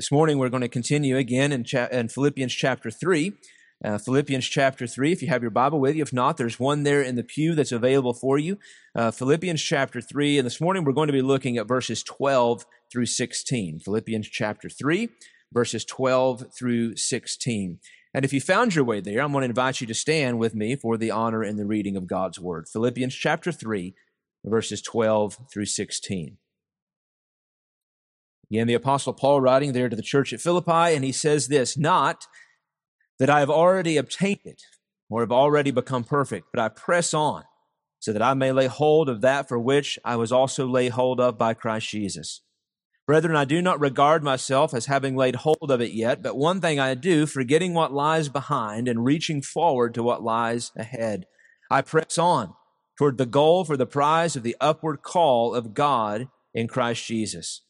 This morning we're going to continue again in, cha- in Philippians chapter 3. Uh, Philippians chapter 3, if you have your Bible with you. If not, there's one there in the pew that's available for you. Uh, Philippians chapter 3, and this morning we're going to be looking at verses 12 through 16. Philippians chapter 3, verses 12 through 16. And if you found your way there, I'm going to invite you to stand with me for the honor and the reading of God's Word. Philippians chapter 3, verses 12 through 16. Again, the Apostle Paul writing there to the church at Philippi, and he says this Not that I have already obtained it or have already become perfect, but I press on so that I may lay hold of that for which I was also laid hold of by Christ Jesus. Brethren, I do not regard myself as having laid hold of it yet, but one thing I do, forgetting what lies behind and reaching forward to what lies ahead. I press on toward the goal for the prize of the upward call of God in Christ Jesus.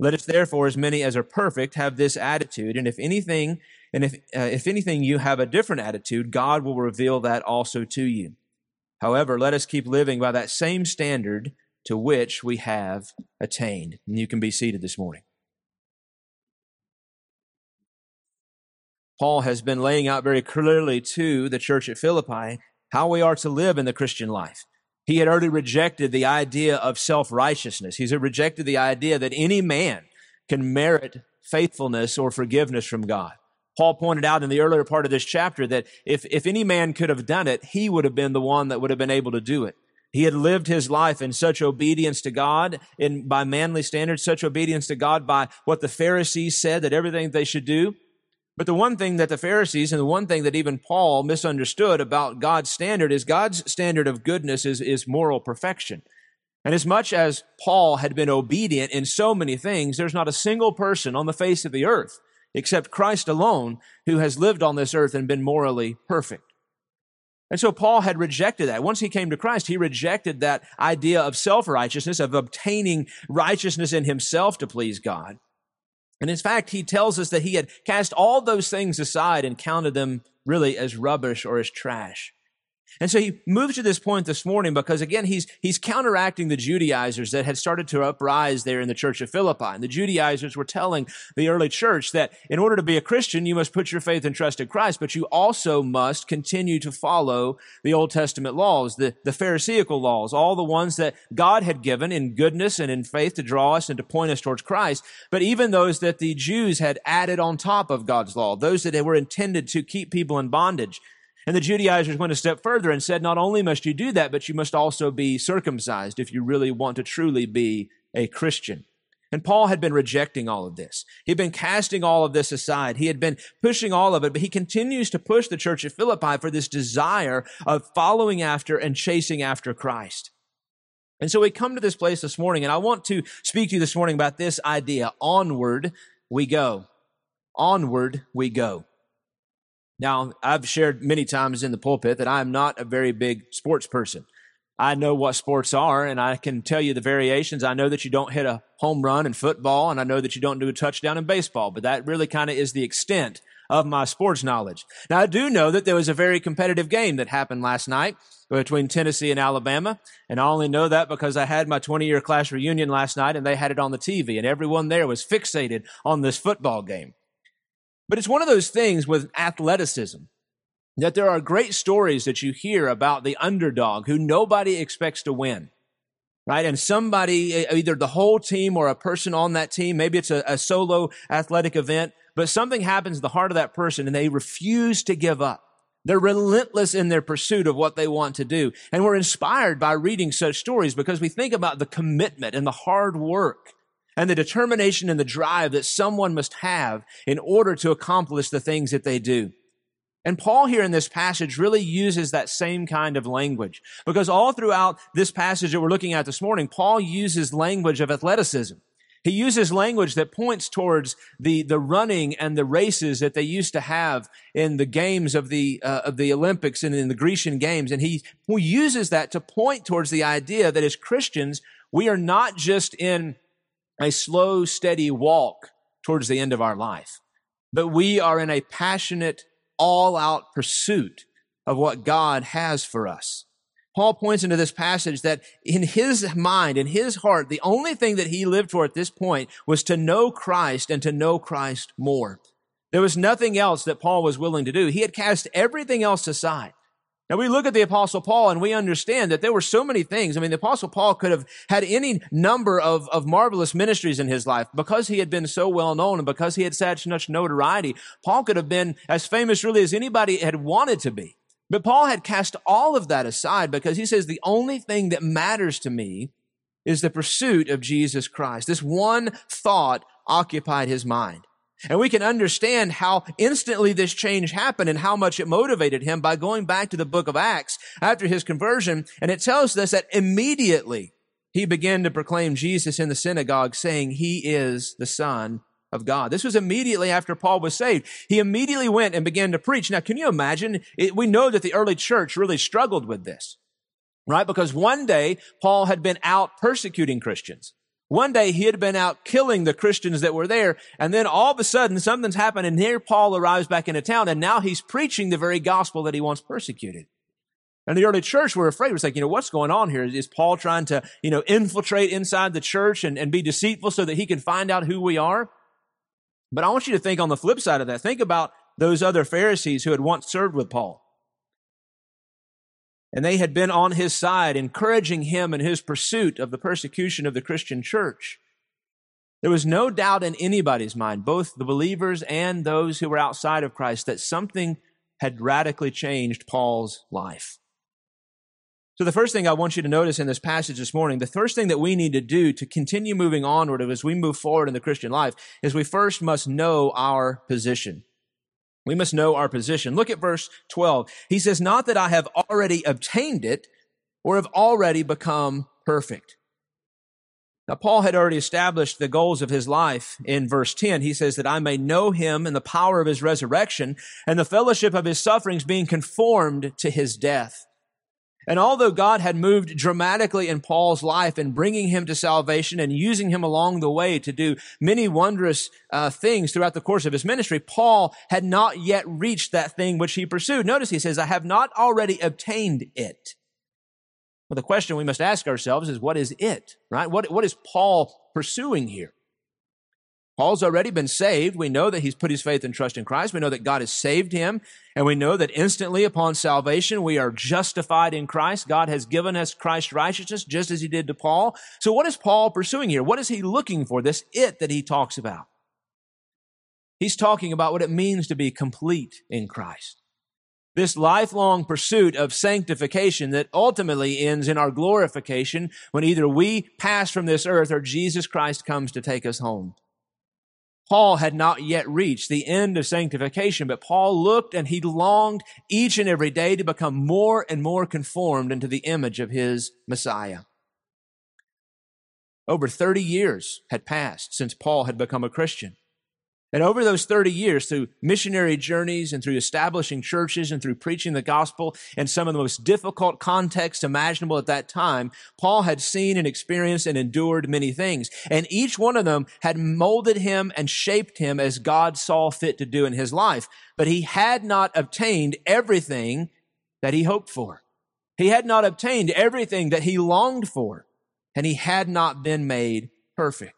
Let us therefore, as many as are perfect, have this attitude. And if anything, and if, uh, if anything you have a different attitude, God will reveal that also to you. However, let us keep living by that same standard to which we have attained. And you can be seated this morning. Paul has been laying out very clearly to the church at Philippi how we are to live in the Christian life. He had already rejected the idea of self-righteousness. He's had rejected the idea that any man can merit faithfulness or forgiveness from God. Paul pointed out in the earlier part of this chapter that if, if any man could have done it, he would have been the one that would have been able to do it. He had lived his life in such obedience to God, in by manly standards, such obedience to God by what the Pharisees said that everything they should do. But the one thing that the Pharisees and the one thing that even Paul misunderstood about God's standard is God's standard of goodness is, is moral perfection. And as much as Paul had been obedient in so many things, there's not a single person on the face of the earth, except Christ alone, who has lived on this earth and been morally perfect. And so Paul had rejected that. Once he came to Christ, he rejected that idea of self-righteousness, of obtaining righteousness in himself to please God. And in fact, he tells us that he had cast all those things aside and counted them really as rubbish or as trash. And so he moves to this point this morning because again, he's, he's counteracting the Judaizers that had started to uprise there in the church of Philippi. And the Judaizers were telling the early church that in order to be a Christian, you must put your faith and trust in Christ, but you also must continue to follow the Old Testament laws, the, the Pharisaical laws, all the ones that God had given in goodness and in faith to draw us and to point us towards Christ, but even those that the Jews had added on top of God's law, those that were intended to keep people in bondage. And the Judaizers went a step further and said, not only must you do that, but you must also be circumcised if you really want to truly be a Christian. And Paul had been rejecting all of this. He'd been casting all of this aside. He had been pushing all of it, but he continues to push the church at Philippi for this desire of following after and chasing after Christ. And so we come to this place this morning, and I want to speak to you this morning about this idea. Onward we go. Onward we go. Now, I've shared many times in the pulpit that I'm not a very big sports person. I know what sports are and I can tell you the variations. I know that you don't hit a home run in football and I know that you don't do a touchdown in baseball, but that really kind of is the extent of my sports knowledge. Now, I do know that there was a very competitive game that happened last night between Tennessee and Alabama. And I only know that because I had my 20 year class reunion last night and they had it on the TV and everyone there was fixated on this football game. But it's one of those things with athleticism that there are great stories that you hear about the underdog who nobody expects to win. Right? And somebody, either the whole team or a person on that team, maybe it's a, a solo athletic event, but something happens to the heart of that person and they refuse to give up. They're relentless in their pursuit of what they want to do. And we're inspired by reading such stories because we think about the commitment and the hard work and the determination and the drive that someone must have in order to accomplish the things that they do. And Paul here in this passage really uses that same kind of language because all throughout this passage that we're looking at this morning, Paul uses language of athleticism. He uses language that points towards the, the running and the races that they used to have in the games of the, uh, of the Olympics and in the Grecian games. And he, he uses that to point towards the idea that as Christians, we are not just in a slow, steady walk towards the end of our life. But we are in a passionate, all out pursuit of what God has for us. Paul points into this passage that in his mind, in his heart, the only thing that he lived for at this point was to know Christ and to know Christ more. There was nothing else that Paul was willing to do. He had cast everything else aside. Now we look at the apostle Paul and we understand that there were so many things. I mean, the apostle Paul could have had any number of, of marvelous ministries in his life because he had been so well known and because he had such much notoriety. Paul could have been as famous really as anybody had wanted to be. But Paul had cast all of that aside because he says the only thing that matters to me is the pursuit of Jesus Christ. This one thought occupied his mind. And we can understand how instantly this change happened and how much it motivated him by going back to the book of Acts after his conversion. And it tells us that immediately he began to proclaim Jesus in the synagogue, saying, He is the Son of God. This was immediately after Paul was saved. He immediately went and began to preach. Now, can you imagine? It, we know that the early church really struggled with this, right? Because one day Paul had been out persecuting Christians. One day he had been out killing the Christians that were there, and then all of a sudden something's happened, and here Paul arrives back into town, and now he's preaching the very gospel that he once persecuted. And the early church were afraid. It was like, you know, what's going on here? Is Paul trying to, you know, infiltrate inside the church and, and be deceitful so that he can find out who we are? But I want you to think on the flip side of that. Think about those other Pharisees who had once served with Paul. And they had been on his side, encouraging him in his pursuit of the persecution of the Christian church. There was no doubt in anybody's mind, both the believers and those who were outside of Christ, that something had radically changed Paul's life. So, the first thing I want you to notice in this passage this morning, the first thing that we need to do to continue moving onward as we move forward in the Christian life is we first must know our position. We must know our position. Look at verse 12. He says, Not that I have already obtained it or have already become perfect. Now, Paul had already established the goals of his life in verse 10. He says that I may know him and the power of his resurrection and the fellowship of his sufferings being conformed to his death and although God had moved dramatically in Paul's life in bringing him to salvation and using him along the way to do many wondrous uh, things throughout the course of his ministry, Paul had not yet reached that thing which he pursued. Notice he says, I have not already obtained it. Well, the question we must ask ourselves is, what is it, right? What, what is Paul pursuing here? Paul's already been saved. We know that he's put his faith and trust in Christ. We know that God has saved him. And we know that instantly upon salvation, we are justified in Christ. God has given us Christ's righteousness just as he did to Paul. So what is Paul pursuing here? What is he looking for? This it that he talks about. He's talking about what it means to be complete in Christ. This lifelong pursuit of sanctification that ultimately ends in our glorification when either we pass from this earth or Jesus Christ comes to take us home. Paul had not yet reached the end of sanctification, but Paul looked and he longed each and every day to become more and more conformed into the image of his Messiah. Over 30 years had passed since Paul had become a Christian. And over those 30 years, through missionary journeys and through establishing churches and through preaching the gospel in some of the most difficult contexts imaginable at that time, Paul had seen and experienced and endured many things. And each one of them had molded him and shaped him as God saw fit to do in his life. But he had not obtained everything that he hoped for. He had not obtained everything that he longed for. And he had not been made perfect.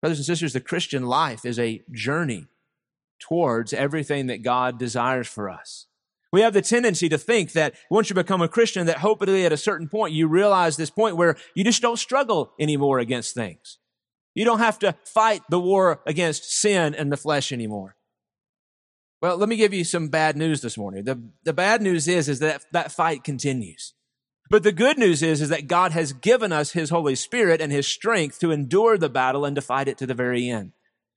Brothers and sisters, the Christian life is a journey towards everything that God desires for us. We have the tendency to think that once you become a Christian, that hopefully at a certain point you realize this point where you just don't struggle anymore against things. You don't have to fight the war against sin and the flesh anymore. Well, let me give you some bad news this morning. The, the bad news is, is that that fight continues. But the good news is, is that God has given us His Holy Spirit and His strength to endure the battle and to fight it to the very end.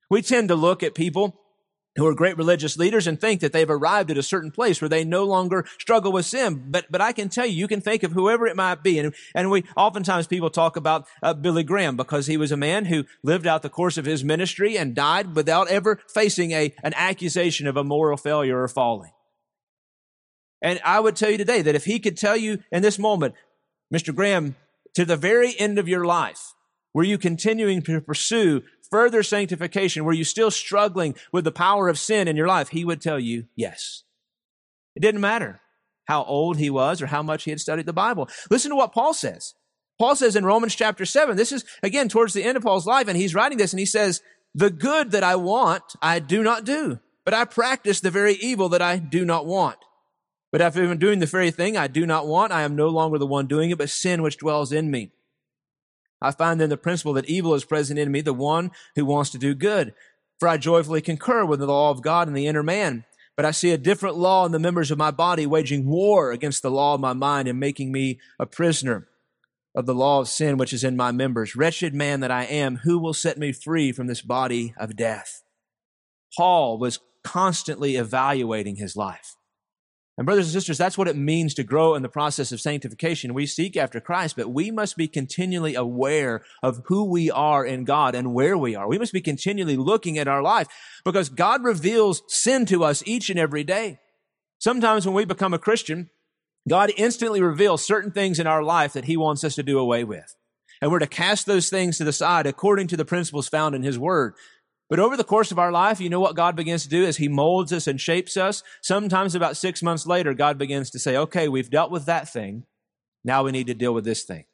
We tend to look at people who are great religious leaders and think that they've arrived at a certain place where they no longer struggle with sin. But, but I can tell you, you can think of whoever it might be. And, and we, oftentimes people talk about uh, Billy Graham because he was a man who lived out the course of his ministry and died without ever facing a, an accusation of a moral failure or falling. And I would tell you today that if he could tell you in this moment, Mr. Graham, to the very end of your life, were you continuing to pursue further sanctification? Were you still struggling with the power of sin in your life? He would tell you yes. It didn't matter how old he was or how much he had studied the Bible. Listen to what Paul says. Paul says in Romans chapter 7, this is again towards the end of Paul's life, and he's writing this, and he says, The good that I want, I do not do, but I practice the very evil that I do not want. But after even doing the very thing I do not want, I am no longer the one doing it, but sin which dwells in me. I find then the principle that evil is present in me, the one who wants to do good. For I joyfully concur with the law of God in the inner man. But I see a different law in the members of my body, waging war against the law of my mind and making me a prisoner of the law of sin which is in my members. Wretched man that I am, who will set me free from this body of death? Paul was constantly evaluating his life. And brothers and sisters, that's what it means to grow in the process of sanctification. We seek after Christ, but we must be continually aware of who we are in God and where we are. We must be continually looking at our life because God reveals sin to us each and every day. Sometimes when we become a Christian, God instantly reveals certain things in our life that he wants us to do away with. And we're to cast those things to the side according to the principles found in his word. But over the course of our life, you know what God begins to do is He molds us and shapes us. Sometimes about six months later, God begins to say, okay, we've dealt with that thing. Now we need to deal with this thing.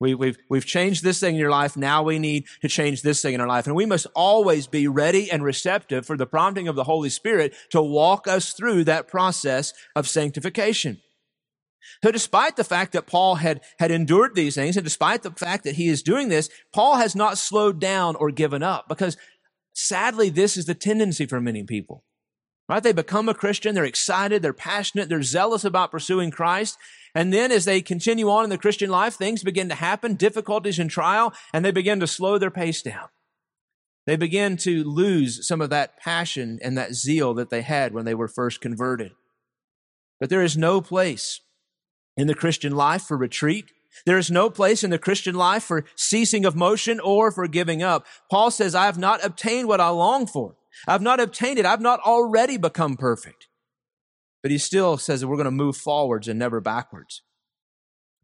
We, we've, we've changed this thing in your life. Now we need to change this thing in our life. And we must always be ready and receptive for the prompting of the Holy Spirit to walk us through that process of sanctification. So despite the fact that Paul had, had endured these things, and despite the fact that he is doing this, Paul has not slowed down or given up because Sadly, this is the tendency for many people. Right? They become a Christian, they're excited, they're passionate, they're zealous about pursuing Christ. And then as they continue on in the Christian life, things begin to happen, difficulties and trial, and they begin to slow their pace down. They begin to lose some of that passion and that zeal that they had when they were first converted. But there is no place in the Christian life for retreat. There is no place in the Christian life for ceasing of motion or for giving up. Paul says, I have not obtained what I long for. I've not obtained it. I've not already become perfect. But he still says that we're going to move forwards and never backwards.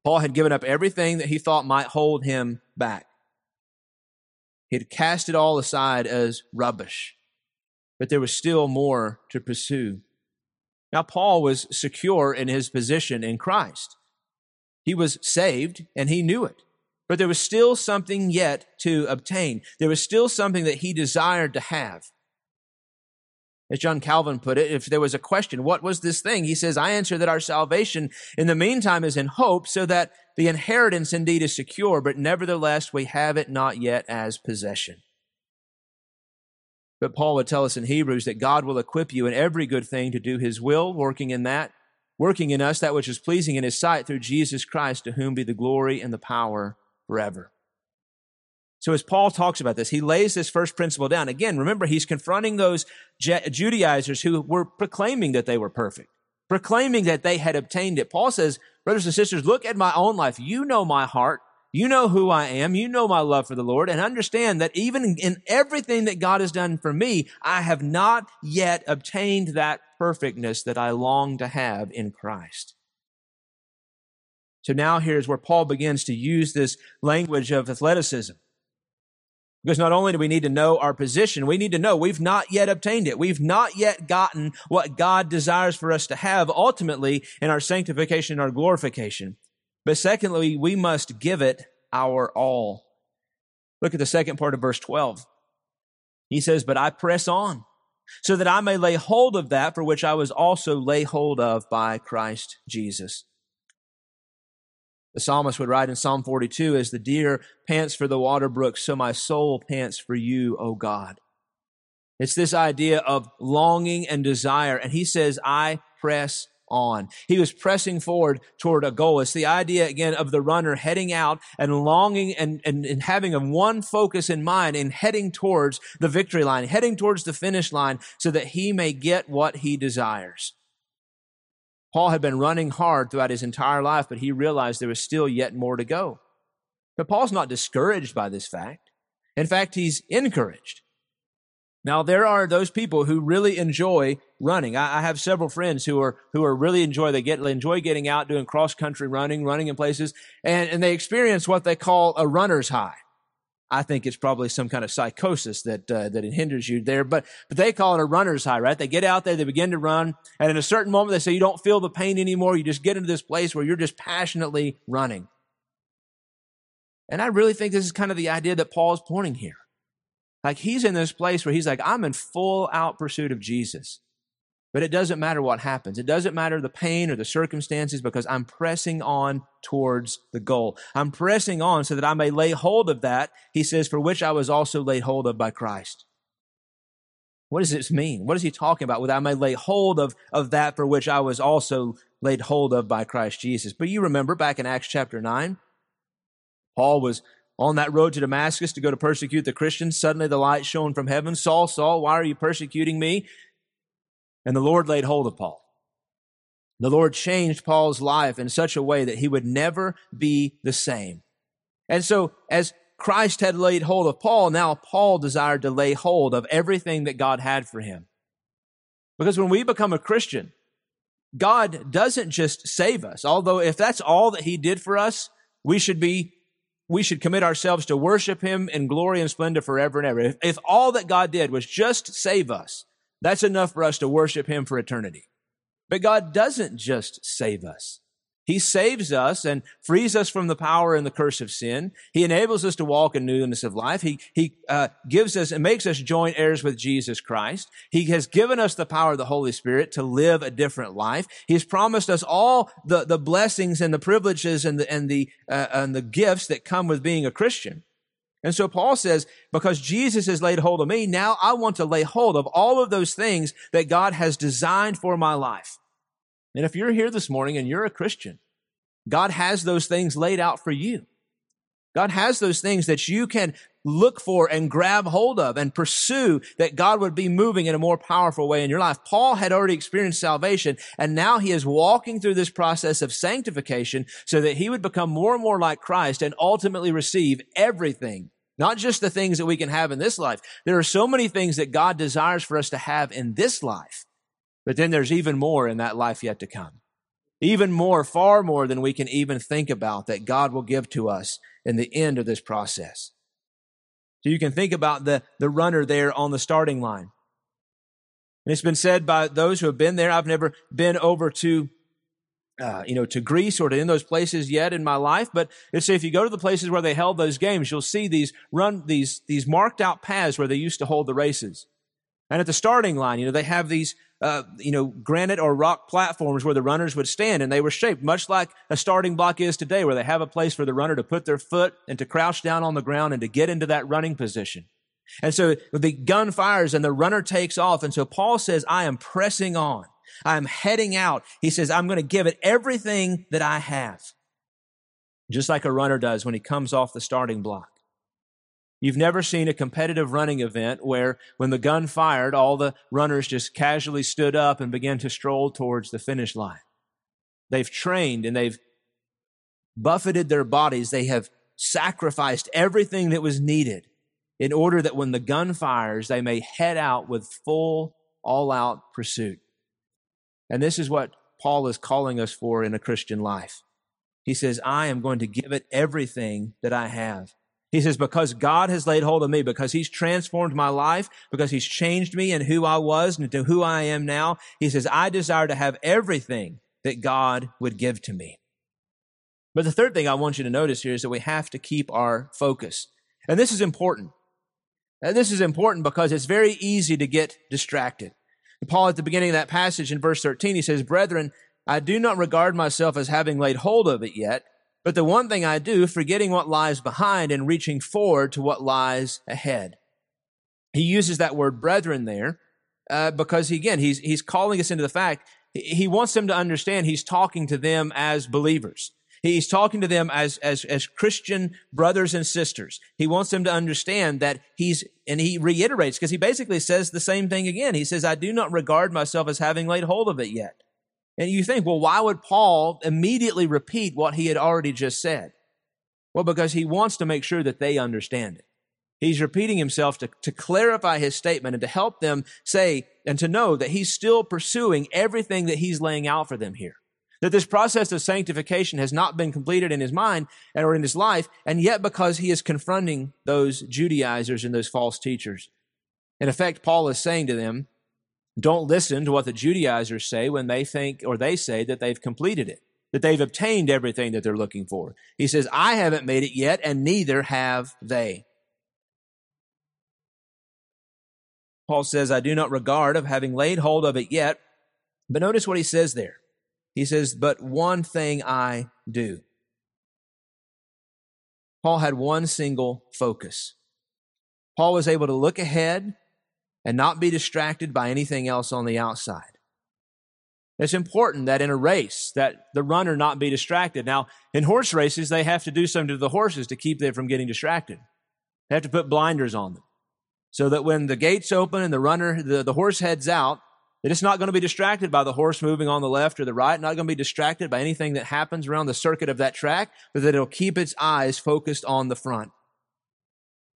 Paul had given up everything that he thought might hold him back. He had cast it all aside as rubbish, but there was still more to pursue. Now, Paul was secure in his position in Christ. He was saved and he knew it. But there was still something yet to obtain. There was still something that he desired to have. As John Calvin put it, if there was a question, what was this thing? He says, I answer that our salvation in the meantime is in hope, so that the inheritance indeed is secure, but nevertheless we have it not yet as possession. But Paul would tell us in Hebrews that God will equip you in every good thing to do his will, working in that working in us that which is pleasing in his sight through Jesus Christ, to whom be the glory and the power forever. So as Paul talks about this, he lays this first principle down. Again, remember, he's confronting those Judaizers who were proclaiming that they were perfect, proclaiming that they had obtained it. Paul says, brothers and sisters, look at my own life. You know my heart. You know who I am. You know my love for the Lord and understand that even in everything that God has done for me, I have not yet obtained that perfectness that I long to have in Christ. So now here's where Paul begins to use this language of athleticism. Because not only do we need to know our position, we need to know we've not yet obtained it. We've not yet gotten what God desires for us to have ultimately in our sanctification and our glorification. But secondly, we must give it our all. Look at the second part of verse 12. He says, But I press on so that I may lay hold of that for which I was also lay hold of by Christ Jesus. The psalmist would write in Psalm 42, as the deer pants for the water brook, so my soul pants for you, O God. It's this idea of longing and desire. And he says, I press on. He was pressing forward toward a goal. It's the idea again of the runner heading out and longing and, and, and having a one focus in mind and heading towards the victory line, heading towards the finish line so that he may get what he desires. Paul had been running hard throughout his entire life, but he realized there was still yet more to go. But Paul's not discouraged by this fact. In fact, he's encouraged. Now, there are those people who really enjoy running. I, I, have several friends who are, who are really enjoy, they get, enjoy getting out, doing cross country running, running in places, and, and they experience what they call a runner's high. I think it's probably some kind of psychosis that uh, that hinders you there. But but they call it a runner's high, right? They get out there, they begin to run, and in a certain moment, they say you don't feel the pain anymore. You just get into this place where you're just passionately running. And I really think this is kind of the idea that Paul is pointing here. Like he's in this place where he's like, I'm in full out pursuit of Jesus. But it doesn't matter what happens. It doesn't matter the pain or the circumstances because I'm pressing on towards the goal. I'm pressing on so that I may lay hold of that, he says, for which I was also laid hold of by Christ. What does this mean? What is he talking about? With I may lay hold of, of that for which I was also laid hold of by Christ Jesus. But you remember back in Acts chapter 9, Paul was on that road to Damascus to go to persecute the Christians. Suddenly the light shone from heaven. Saul, Saul, why are you persecuting me? And the Lord laid hold of Paul. The Lord changed Paul's life in such a way that he would never be the same. And so, as Christ had laid hold of Paul, now Paul desired to lay hold of everything that God had for him. Because when we become a Christian, God doesn't just save us. Although if that's all that he did for us, we should be, we should commit ourselves to worship him in glory and splendor forever and ever. If, if all that God did was just save us, that's enough for us to worship Him for eternity. But God doesn't just save us. He saves us and frees us from the power and the curse of sin. He enables us to walk in newness of life. He, he uh, gives us and makes us joint heirs with Jesus Christ. He has given us the power of the Holy Spirit to live a different life. He's promised us all the, the blessings and the privileges and the, and the, uh, and the gifts that come with being a Christian. And so Paul says, because Jesus has laid hold of me, now I want to lay hold of all of those things that God has designed for my life. And if you're here this morning and you're a Christian, God has those things laid out for you. God has those things that you can look for and grab hold of and pursue that God would be moving in a more powerful way in your life. Paul had already experienced salvation and now he is walking through this process of sanctification so that he would become more and more like Christ and ultimately receive everything not just the things that we can have in this life. There are so many things that God desires for us to have in this life, but then there's even more in that life yet to come. Even more, far more than we can even think about that God will give to us in the end of this process. So you can think about the, the runner there on the starting line. And it's been said by those who have been there. I've never been over to uh, you know, to Greece or to in those places yet in my life. But it's if you go to the places where they held those games, you'll see these run these these marked out paths where they used to hold the races. And at the starting line, you know, they have these uh, you know granite or rock platforms where the runners would stand, and they were shaped much like a starting block is today, where they have a place for the runner to put their foot and to crouch down on the ground and to get into that running position. And so the gun fires and the runner takes off. And so Paul says, I am pressing on. I'm heading out. He says, I'm going to give it everything that I have. Just like a runner does when he comes off the starting block. You've never seen a competitive running event where when the gun fired, all the runners just casually stood up and began to stroll towards the finish line. They've trained and they've buffeted their bodies. They have sacrificed everything that was needed in order that when the gun fires, they may head out with full, all out pursuit. And this is what Paul is calling us for in a Christian life. He says, I am going to give it everything that I have. He says, because God has laid hold of me, because he's transformed my life, because he's changed me and who I was and to who I am now. He says, I desire to have everything that God would give to me. But the third thing I want you to notice here is that we have to keep our focus. And this is important. And this is important because it's very easy to get distracted. Paul, at the beginning of that passage in verse 13, he says, Brethren, I do not regard myself as having laid hold of it yet, but the one thing I do, forgetting what lies behind and reaching forward to what lies ahead. He uses that word brethren there uh, because, he, again, he's, he's calling us into the fact he wants them to understand he's talking to them as believers. He's talking to them as, as, as Christian brothers and sisters. He wants them to understand that he's, and he reiterates, because he basically says the same thing again. He says, I do not regard myself as having laid hold of it yet. And you think, well, why would Paul immediately repeat what he had already just said? Well, because he wants to make sure that they understand it. He's repeating himself to, to clarify his statement and to help them say and to know that he's still pursuing everything that he's laying out for them here. That this process of sanctification has not been completed in his mind or in his life, and yet because he is confronting those Judaizers and those false teachers. In effect, Paul is saying to them, don't listen to what the Judaizers say when they think or they say that they've completed it, that they've obtained everything that they're looking for. He says, I haven't made it yet, and neither have they. Paul says, I do not regard of having laid hold of it yet. But notice what he says there. He says, But one thing I do. Paul had one single focus. Paul was able to look ahead and not be distracted by anything else on the outside. It's important that in a race that the runner not be distracted. Now, in horse races, they have to do something to the horses to keep them from getting distracted. They have to put blinders on them so that when the gates open and the runner, the, the horse heads out, that it's not going to be distracted by the horse moving on the left or the right, not going to be distracted by anything that happens around the circuit of that track, but that it'll keep its eyes focused on the front.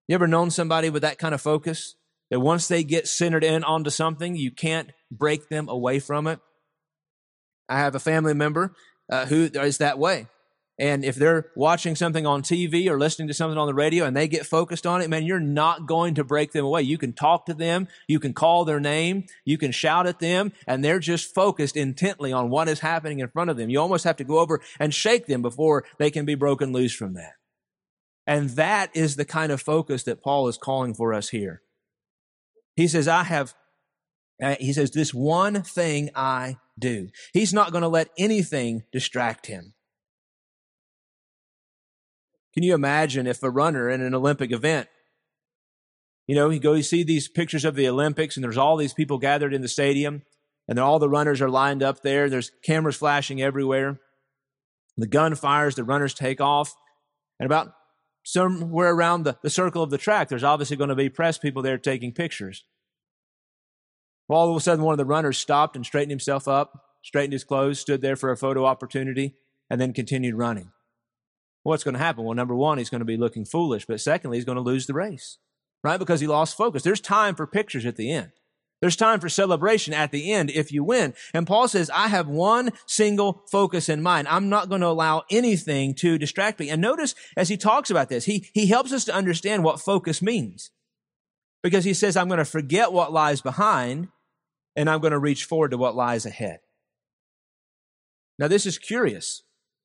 You ever known somebody with that kind of focus? That once they get centered in onto something, you can't break them away from it? I have a family member uh, who is that way. And if they're watching something on TV or listening to something on the radio and they get focused on it, man, you're not going to break them away. You can talk to them. You can call their name. You can shout at them and they're just focused intently on what is happening in front of them. You almost have to go over and shake them before they can be broken loose from that. And that is the kind of focus that Paul is calling for us here. He says, I have, uh, he says, this one thing I do. He's not going to let anything distract him. Can you imagine if a runner in an Olympic event, you know, you go, you see these pictures of the Olympics and there's all these people gathered in the stadium and all the runners are lined up there. There's cameras flashing everywhere. The gun fires, the runners take off. And about somewhere around the, the circle of the track, there's obviously going to be press people there taking pictures. Well, all of a sudden, one of the runners stopped and straightened himself up, straightened his clothes, stood there for a photo opportunity, and then continued running what's going to happen? Well, number one, he's going to be looking foolish, but secondly, he's going to lose the race, right? Because he lost focus. There's time for pictures at the end. There's time for celebration at the end if you win. And Paul says, I have one single focus in mind. I'm not going to allow anything to distract me. And notice as he talks about this, he, he helps us to understand what focus means. Because he says, I'm going to forget what lies behind and I'm going to reach forward to what lies ahead. Now, this is curious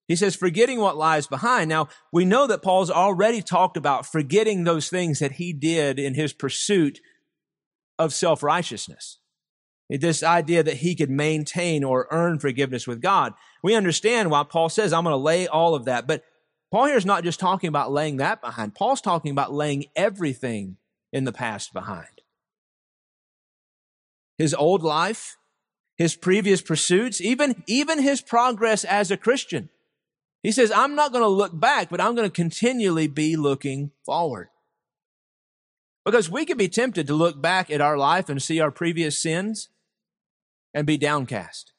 he says, forgetting what lies behind. Now, we know that Paul's already talked about forgetting those things that he did in his pursuit of self righteousness. This idea that he could maintain or earn forgiveness with God. We understand why Paul says, I'm going to lay all of that. But Paul here is not just talking about laying that behind. Paul's talking about laying everything in the past behind. His old life, his previous pursuits, even, even his progress as a Christian. He says, I'm not going to look back, but I'm going to continually be looking forward. Because we can be tempted to look back at our life and see our previous sins and be downcast.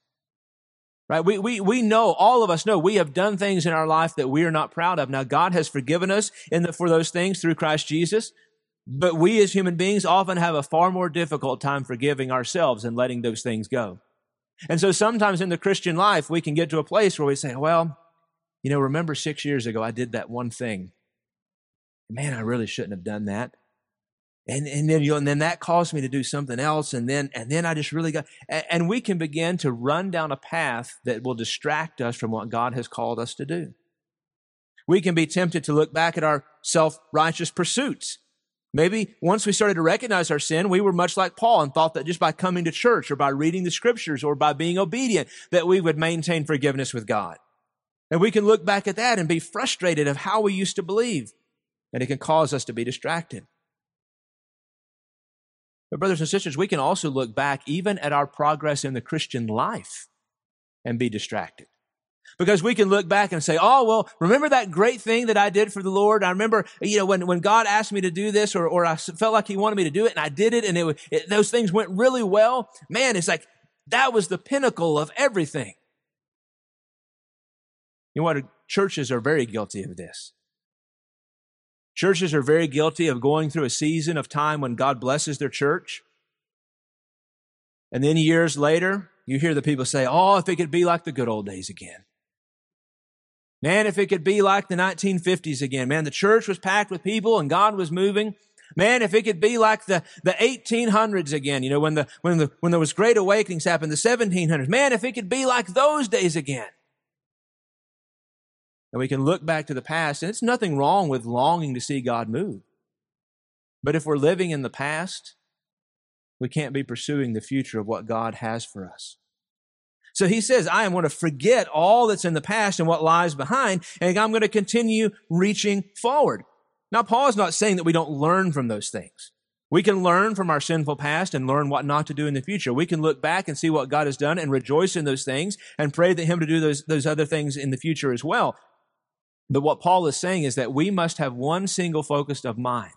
Right? We, we, we know, all of us know, we have done things in our life that we are not proud of. Now, God has forgiven us in the, for those things through Christ Jesus, but we as human beings often have a far more difficult time forgiving ourselves and letting those things go. And so sometimes in the Christian life, we can get to a place where we say, well, you know, remember six years ago, I did that one thing. Man, I really shouldn't have done that. And, and then, you and then that caused me to do something else. And then, and then I just really got, and, and we can begin to run down a path that will distract us from what God has called us to do. We can be tempted to look back at our self-righteous pursuits. Maybe once we started to recognize our sin, we were much like Paul and thought that just by coming to church or by reading the scriptures or by being obedient, that we would maintain forgiveness with God. And we can look back at that and be frustrated of how we used to believe. And it can cause us to be distracted. But brothers and sisters, we can also look back even at our progress in the Christian life and be distracted. Because we can look back and say, oh, well, remember that great thing that I did for the Lord? I remember, you know, when, when God asked me to do this or, or I felt like he wanted me to do it and I did it and it, it, those things went really well. Man, it's like that was the pinnacle of everything. You know what? Churches are very guilty of this. Churches are very guilty of going through a season of time when God blesses their church. And then years later, you hear the people say, Oh, if it could be like the good old days again. Man, if it could be like the 1950s again. Man, the church was packed with people and God was moving. Man, if it could be like the, the 1800s again, you know, when the, when the, when there was great awakenings happened, the 1700s. Man, if it could be like those days again. And we can look back to the past, and it's nothing wrong with longing to see God move. But if we're living in the past, we can't be pursuing the future of what God has for us. So he says, I am going to forget all that's in the past and what lies behind, and I'm going to continue reaching forward. Now, Paul is not saying that we don't learn from those things. We can learn from our sinful past and learn what not to do in the future. We can look back and see what God has done and rejoice in those things and pray that Him to do those, those other things in the future as well. But what Paul is saying is that we must have one single focus of mind,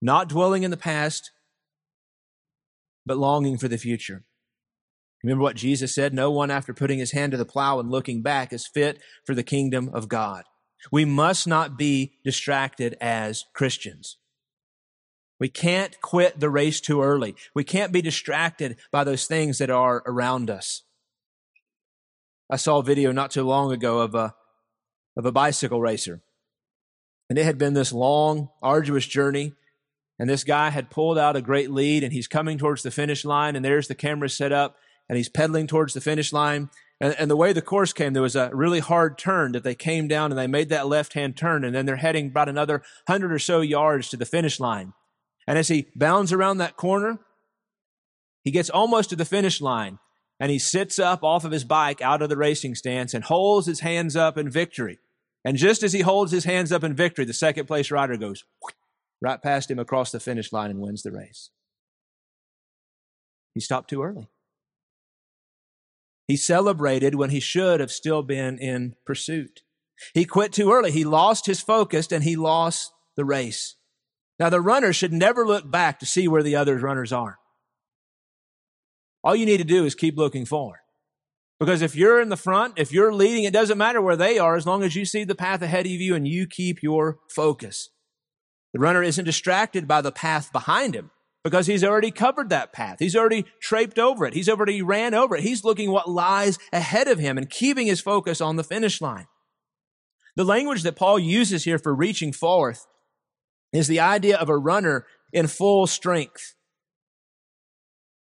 not dwelling in the past, but longing for the future. Remember what Jesus said? No one after putting his hand to the plow and looking back is fit for the kingdom of God. We must not be distracted as Christians. We can't quit the race too early. We can't be distracted by those things that are around us. I saw a video not too long ago of a of a bicycle racer. And it had been this long, arduous journey. And this guy had pulled out a great lead and he's coming towards the finish line. And there's the camera set up and he's pedaling towards the finish line. And, and the way the course came, there was a really hard turn that they came down and they made that left hand turn. And then they're heading about another hundred or so yards to the finish line. And as he bounds around that corner, he gets almost to the finish line and he sits up off of his bike out of the racing stance and holds his hands up in victory. And just as he holds his hands up in victory, the second place rider goes right past him across the finish line and wins the race. He stopped too early. He celebrated when he should have still been in pursuit. He quit too early. He lost his focus and he lost the race. Now, the runner should never look back to see where the other runners are. All you need to do is keep looking forward. Because if you're in the front, if you're leading, it doesn't matter where they are as long as you see the path ahead of you and you keep your focus. The runner isn't distracted by the path behind him because he's already covered that path. He's already traped over it. He's already ran over it. He's looking what lies ahead of him and keeping his focus on the finish line. The language that Paul uses here for reaching forth is the idea of a runner in full strength.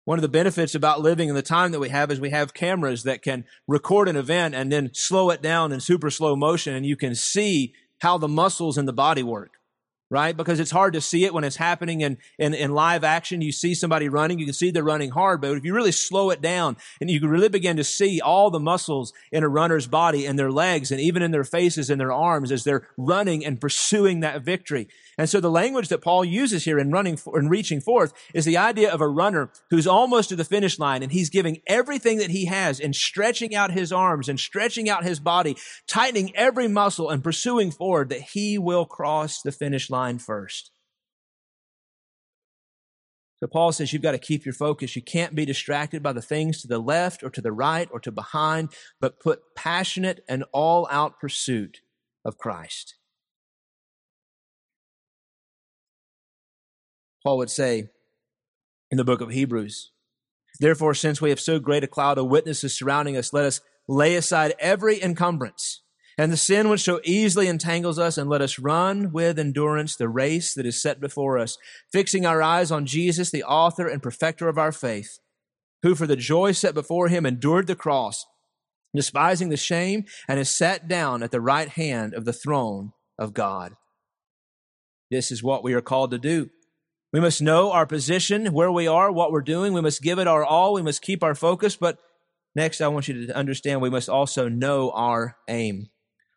One of the benefits about living in the time that we have is we have cameras that can record an event and then slow it down in super slow motion and you can see how the muscles in the body work right? Because it's hard to see it when it's happening in, in, in, live action. You see somebody running, you can see they're running hard, but if you really slow it down and you can really begin to see all the muscles in a runner's body and their legs and even in their faces and their arms as they're running and pursuing that victory. And so the language that Paul uses here in running and reaching forth is the idea of a runner who's almost to the finish line and he's giving everything that he has and stretching out his arms and stretching out his body, tightening every muscle and pursuing forward that he will cross the finish line first. So Paul says you've got to keep your focus. You can't be distracted by the things to the left or to the right or to behind, but put passionate and all out pursuit of Christ. Paul would say in the book of Hebrews. Therefore, since we have so great a cloud of witnesses surrounding us, let us lay aside every encumbrance and the sin which so easily entangles us, and let us run with endurance the race that is set before us, fixing our eyes on Jesus, the author and perfecter of our faith, who for the joy set before him endured the cross, despising the shame, and is sat down at the right hand of the throne of God. This is what we are called to do. We must know our position, where we are, what we're doing. We must give it our all. We must keep our focus. But next, I want you to understand we must also know our aim.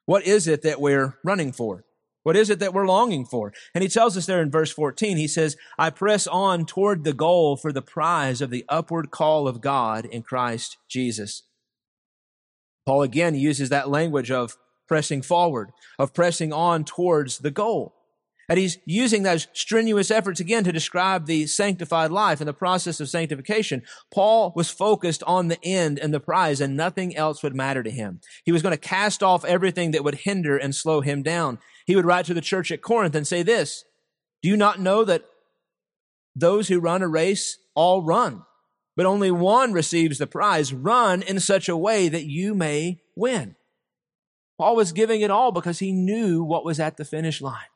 What is it that we're running for? What is it that we're longing for? And he tells us there in verse 14, he says, I press on toward the goal for the prize of the upward call of God in Christ Jesus. Paul again uses that language of pressing forward, of pressing on towards the goal. And he's using those strenuous efforts again to describe the sanctified life and the process of sanctification. Paul was focused on the end and the prize and nothing else would matter to him. He was going to cast off everything that would hinder and slow him down. He would write to the church at Corinth and say this, do you not know that those who run a race all run, but only one receives the prize. Run in such a way that you may win. Paul was giving it all because he knew what was at the finish line.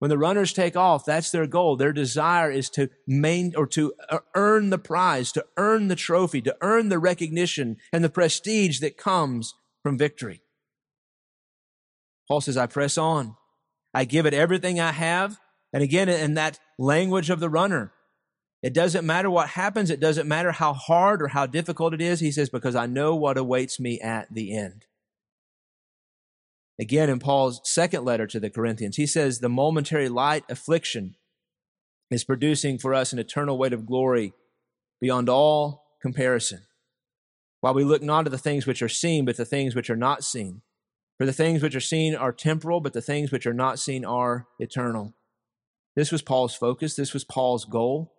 When the runners take off, that's their goal. Their desire is to main or to uh, earn the prize, to earn the trophy, to earn the recognition and the prestige that comes from victory. Paul says, I press on. I give it everything I have. And again, in that language of the runner, it doesn't matter what happens. It doesn't matter how hard or how difficult it is. He says, because I know what awaits me at the end. Again, in Paul's second letter to the Corinthians, he says the momentary light affliction is producing for us an eternal weight of glory beyond all comparison. While we look not at the things which are seen, but the things which are not seen. For the things which are seen are temporal, but the things which are not seen are eternal. This was Paul's focus. This was Paul's goal.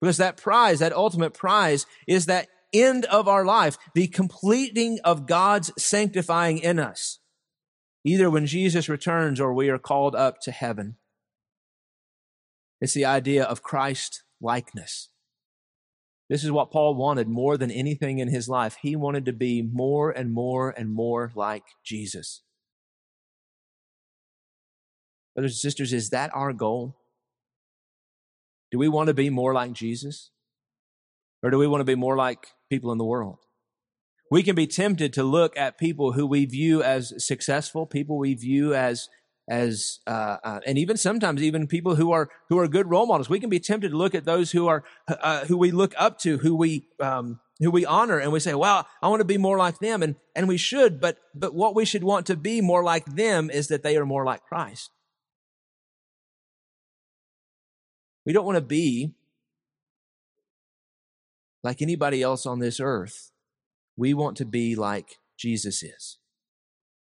Because that prize, that ultimate prize, is that end of our life, the completing of God's sanctifying in us either when Jesus returns or we are called up to heaven. It's the idea of Christ likeness. This is what Paul wanted more than anything in his life. He wanted to be more and more and more like Jesus. Brothers and sisters, is that our goal? Do we want to be more like Jesus? Or do we want to be more like people in the world? We can be tempted to look at people who we view as successful, people we view as as uh, uh, and even sometimes even people who are who are good role models. We can be tempted to look at those who are uh, who we look up to, who we um, who we honor, and we say, "Well, I want to be more like them," and and we should. But but what we should want to be more like them is that they are more like Christ. We don't want to be like anybody else on this earth. We want to be like Jesus is.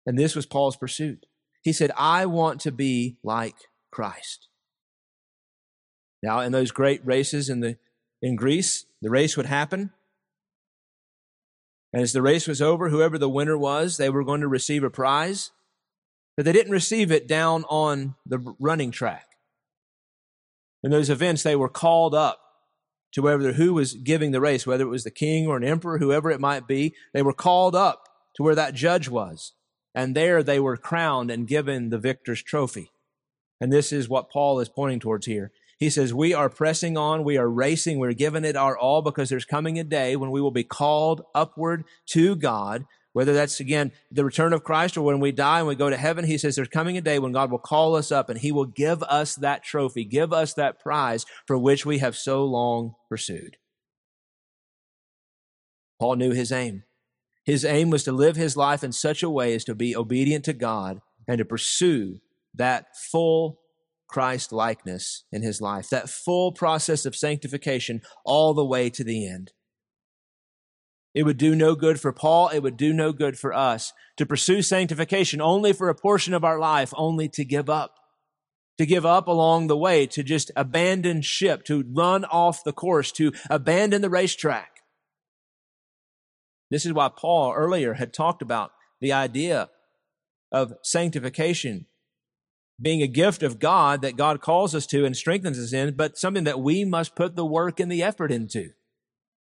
And this was Paul's pursuit. He said, I want to be like Christ. Now, in those great races in, the, in Greece, the race would happen. And as the race was over, whoever the winner was, they were going to receive a prize. But they didn't receive it down on the running track. In those events, they were called up to whether who was giving the race, whether it was the king or an emperor, whoever it might be. They were called up to where that judge was. And there they were crowned and given the victor's trophy. And this is what Paul is pointing towards here. He says, We are pressing on, we are racing, we're giving it our all because there's coming a day when we will be called upward to God whether that's again the return of Christ or when we die and we go to heaven, he says there's coming a day when God will call us up and he will give us that trophy, give us that prize for which we have so long pursued. Paul knew his aim. His aim was to live his life in such a way as to be obedient to God and to pursue that full Christ likeness in his life, that full process of sanctification all the way to the end. It would do no good for Paul. It would do no good for us to pursue sanctification only for a portion of our life, only to give up. To give up along the way, to just abandon ship, to run off the course, to abandon the racetrack. This is why Paul earlier had talked about the idea of sanctification being a gift of God that God calls us to and strengthens us in, but something that we must put the work and the effort into.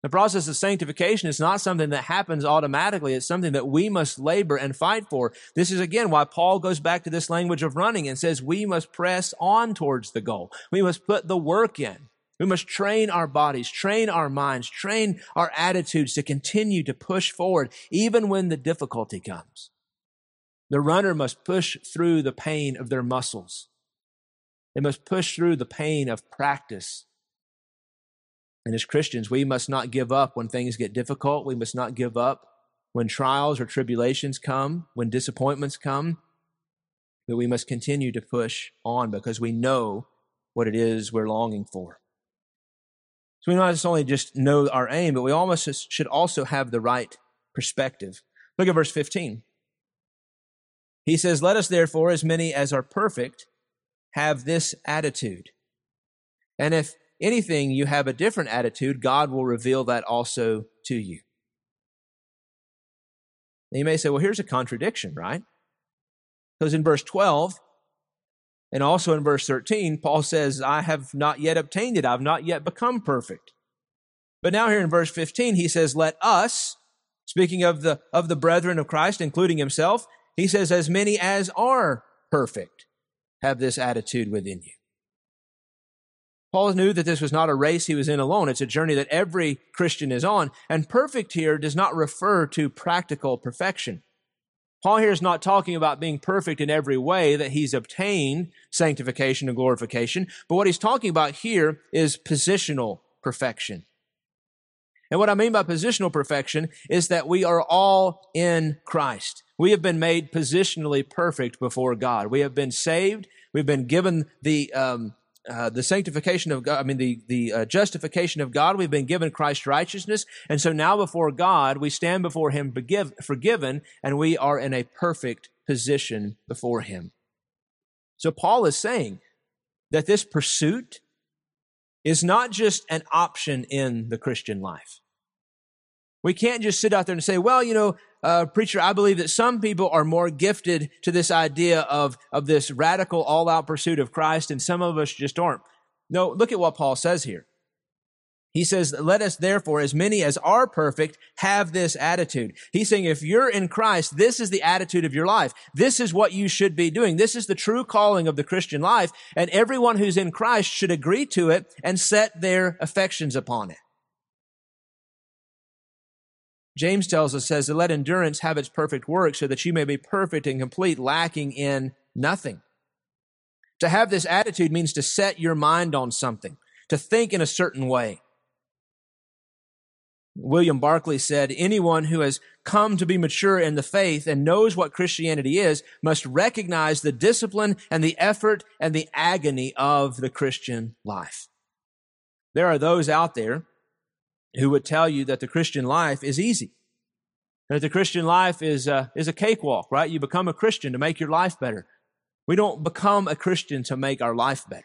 The process of sanctification is not something that happens automatically. It's something that we must labor and fight for. This is again why Paul goes back to this language of running and says we must press on towards the goal. We must put the work in. We must train our bodies, train our minds, train our attitudes to continue to push forward even when the difficulty comes. The runner must push through the pain of their muscles. They must push through the pain of practice and as Christians, we must not give up when things get difficult. We must not give up when trials or tribulations come, when disappointments come. But we must continue to push on because we know what it is we're longing for. So we not only just know our aim, but we almost should also have the right perspective. Look at verse 15. He says, Let us therefore, as many as are perfect, have this attitude. And if anything you have a different attitude, God will reveal that also to you. And you may say, well, here's a contradiction, right? Because in verse 12 and also in verse 13, Paul says, I have not yet obtained it. I've not yet become perfect. But now here in verse 15, he says, let us, speaking of the, of the brethren of Christ, including himself, he says, as many as are perfect have this attitude within you. Paul knew that this was not a race he was in alone. It's a journey that every Christian is on. And perfect here does not refer to practical perfection. Paul here is not talking about being perfect in every way that he's obtained sanctification and glorification, but what he's talking about here is positional perfection. And what I mean by positional perfection is that we are all in Christ. We have been made positionally perfect before God. We have been saved. We've been given the um, uh, the sanctification of God, I mean, the, the uh, justification of God. We've been given Christ's righteousness. And so now before God, we stand before Him forgive, forgiven, and we are in a perfect position before Him. So Paul is saying that this pursuit is not just an option in the Christian life. We can't just sit out there and say, well, you know, uh, preacher, I believe that some people are more gifted to this idea of, of this radical all out pursuit of Christ and some of us just aren't. No, look at what Paul says here. He says, let us therefore, as many as are perfect, have this attitude. He's saying, if you're in Christ, this is the attitude of your life. This is what you should be doing. This is the true calling of the Christian life. And everyone who's in Christ should agree to it and set their affections upon it. James tells us, says, let endurance have its perfect work so that you may be perfect and complete, lacking in nothing. To have this attitude means to set your mind on something, to think in a certain way. William Barclay said, anyone who has come to be mature in the faith and knows what Christianity is must recognize the discipline and the effort and the agony of the Christian life. There are those out there who would tell you that the Christian life is easy. That the Christian life is a, is a cakewalk, right? You become a Christian to make your life better. We don't become a Christian to make our life better.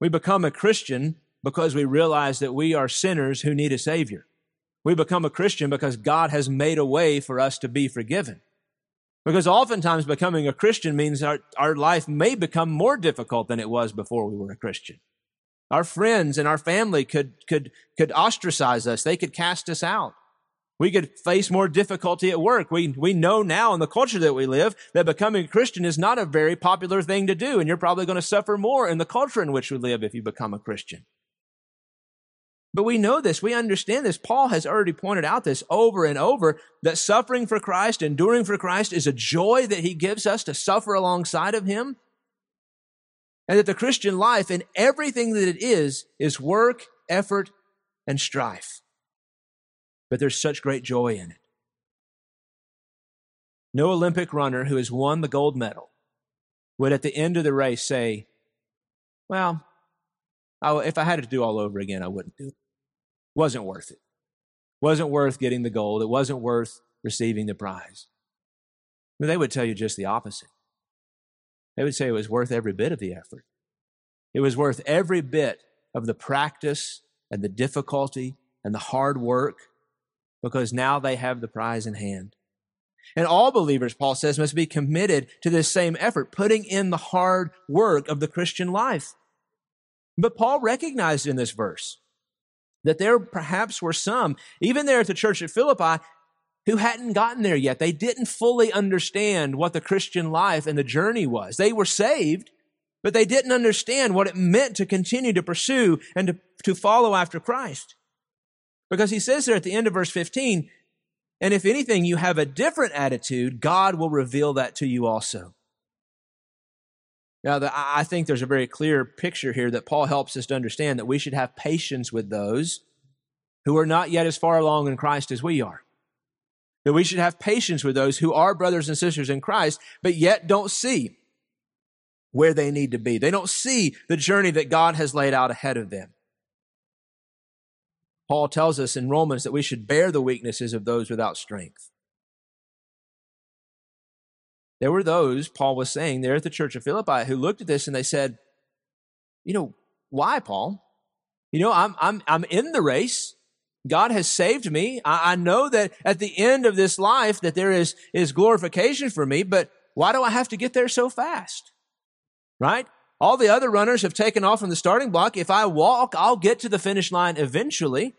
We become a Christian because we realize that we are sinners who need a Savior. We become a Christian because God has made a way for us to be forgiven. Because oftentimes becoming a Christian means our, our life may become more difficult than it was before we were a Christian. Our friends and our family could, could, could ostracize us. They could cast us out. We could face more difficulty at work. We, we know now in the culture that we live that becoming a Christian is not a very popular thing to do. And you're probably going to suffer more in the culture in which we live if you become a Christian. But we know this. We understand this. Paul has already pointed out this over and over that suffering for Christ, enduring for Christ is a joy that he gives us to suffer alongside of him. And that the Christian life and everything that it is, is work, effort, and strife. But there's such great joy in it. No Olympic runner who has won the gold medal would at the end of the race say, Well, if I had to do all over again, I wouldn't do it. Wasn't worth it. Wasn't worth getting the gold. It wasn't worth receiving the prize. But they would tell you just the opposite. They would say it was worth every bit of the effort. It was worth every bit of the practice and the difficulty and the hard work because now they have the prize in hand. And all believers, Paul says, must be committed to this same effort, putting in the hard work of the Christian life. But Paul recognized in this verse that there perhaps were some, even there at the church at Philippi, who hadn't gotten there yet. They didn't fully understand what the Christian life and the journey was. They were saved, but they didn't understand what it meant to continue to pursue and to, to follow after Christ. Because he says there at the end of verse 15, and if anything, you have a different attitude, God will reveal that to you also. Now, the, I think there's a very clear picture here that Paul helps us to understand that we should have patience with those who are not yet as far along in Christ as we are that we should have patience with those who are brothers and sisters in Christ, but yet don't see where they need to be. They don't see the journey that God has laid out ahead of them. Paul tells us in Romans that we should bear the weaknesses of those without strength. There were those, Paul was saying there at the church of Philippi, who looked at this and they said, You know, why, Paul? You know, I'm, I'm, I'm in the race. God has saved me. I, I know that at the end of this life that there is, is glorification for me, but why do I have to get there so fast? Right? All the other runners have taken off from the starting block. If I walk, I'll get to the finish line eventually.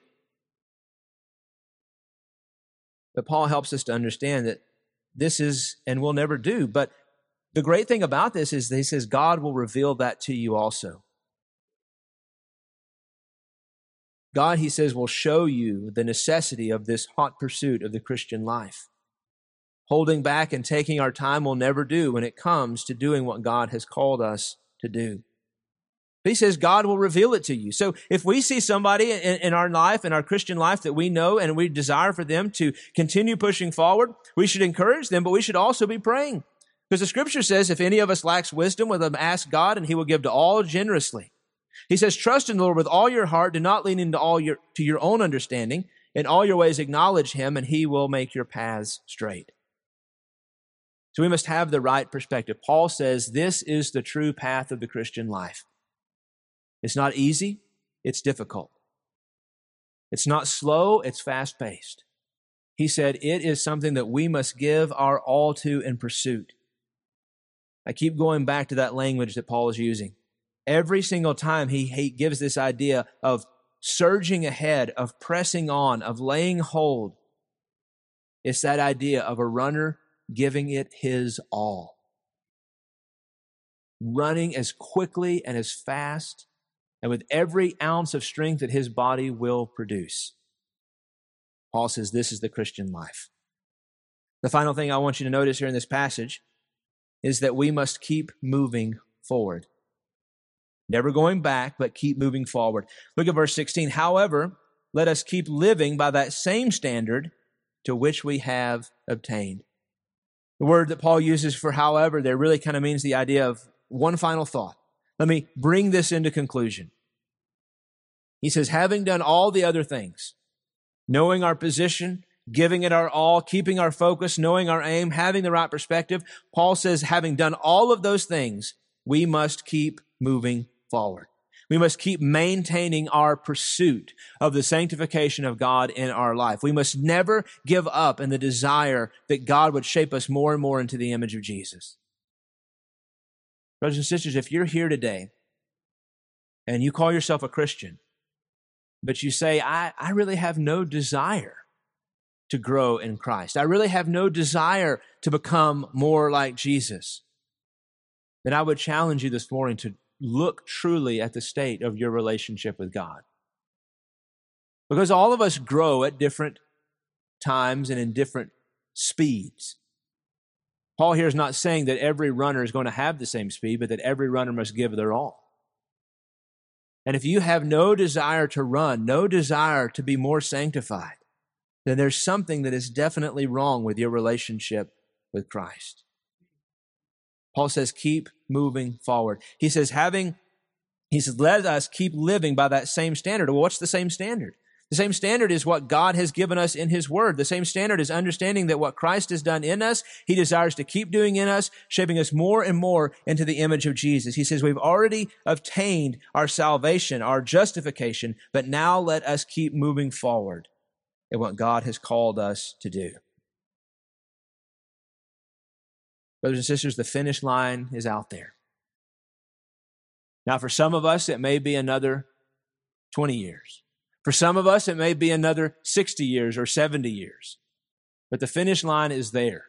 But Paul helps us to understand that this is and will never do. But the great thing about this is he says God will reveal that to you also. God, he says, will show you the necessity of this hot pursuit of the Christian life. Holding back and taking our time will never do when it comes to doing what God has called us to do. He says God will reveal it to you. So if we see somebody in, in, our life, in our Christian life that we know and we desire for them to continue pushing forward, we should encourage them, but we should also be praying. Because the scripture says if any of us lacks wisdom, let them ask God and he will give to all generously. He says, trust in the Lord with all your heart. Do not lean into all your, to your own understanding. In all your ways acknowledge him and he will make your paths straight. So we must have the right perspective. Paul says this is the true path of the Christian life. It's not easy, it's difficult. It's not slow, it's fast paced. He said it is something that we must give our all to in pursuit. I keep going back to that language that Paul is using. Every single time he, he gives this idea of surging ahead, of pressing on, of laying hold, it's that idea of a runner giving it his all. Running as quickly and as fast and with every ounce of strength that his body will produce. Paul says this is the Christian life. The final thing I want you to notice here in this passage is that we must keep moving forward. Never going back, but keep moving forward. Look at verse 16. However, let us keep living by that same standard to which we have obtained. The word that Paul uses for however there really kind of means the idea of one final thought. Let me bring this into conclusion. He says, having done all the other things, knowing our position, giving it our all, keeping our focus, knowing our aim, having the right perspective, Paul says, having done all of those things, we must keep moving forward. We must keep maintaining our pursuit of the sanctification of God in our life. We must never give up in the desire that God would shape us more and more into the image of Jesus. Brothers and sisters, if you're here today and you call yourself a Christian, but you say, I, I really have no desire to grow in Christ. I really have no desire to become more like Jesus. Then I would challenge you this morning to look truly at the state of your relationship with God. Because all of us grow at different times and in different speeds. Paul here is not saying that every runner is going to have the same speed, but that every runner must give their all. And if you have no desire to run, no desire to be more sanctified, then there's something that is definitely wrong with your relationship with Christ. Paul says, keep moving forward. He says, having, he says, let us keep living by that same standard. Well, what's the same standard? The same standard is what God has given us in His Word. The same standard is understanding that what Christ has done in us, He desires to keep doing in us, shaping us more and more into the image of Jesus. He says, We've already obtained our salvation, our justification, but now let us keep moving forward in what God has called us to do. Brothers and sisters, the finish line is out there. Now, for some of us, it may be another 20 years. For some of us, it may be another 60 years or 70 years. But the finish line is there,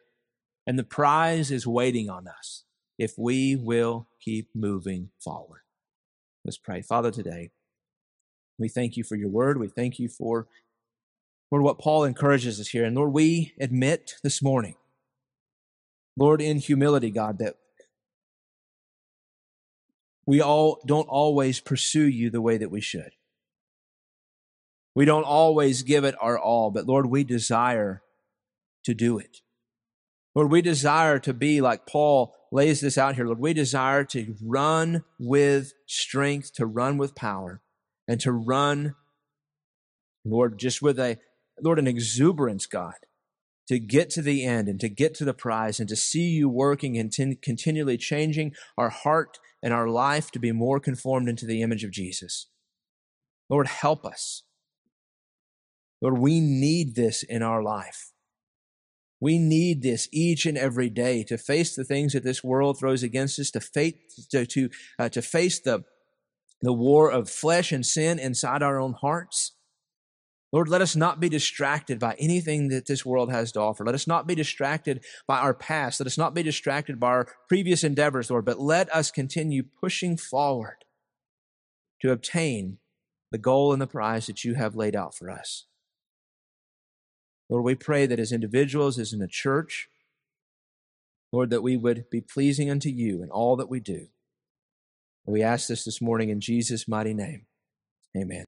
and the prize is waiting on us if we will keep moving forward. Let's pray. Father, today, we thank you for your word. We thank you for, Lord, what Paul encourages us here. And Lord, we admit this morning, Lord, in humility, God, that we all don't always pursue you the way that we should. We don't always give it our all, but Lord, we desire to do it. Lord, we desire to be like Paul lays this out here. Lord, we desire to run with strength, to run with power, and to run, Lord, just with a, Lord, an exuberance, God, to get to the end and to get to the prize and to see you working and t- continually changing our heart and our life to be more conformed into the image of Jesus. Lord, help us. Lord, we need this in our life. We need this each and every day to face the things that this world throws against us, to face, to, to, uh, to face the, the war of flesh and sin inside our own hearts. Lord, let us not be distracted by anything that this world has to offer. Let us not be distracted by our past. Let us not be distracted by our previous endeavors, Lord, but let us continue pushing forward to obtain the goal and the prize that you have laid out for us. Lord, we pray that as individuals, as in the church, Lord, that we would be pleasing unto you in all that we do. We ask this this morning in Jesus' mighty name. Amen.